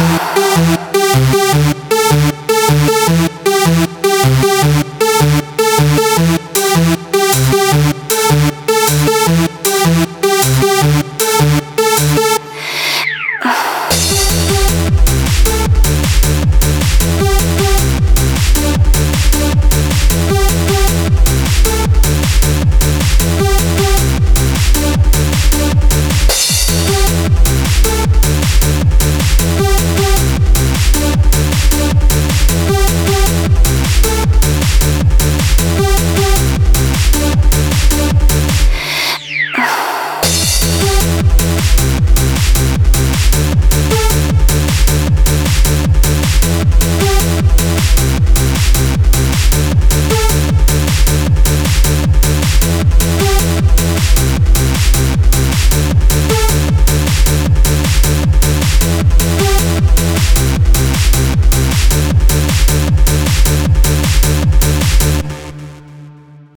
Bye. Thank you.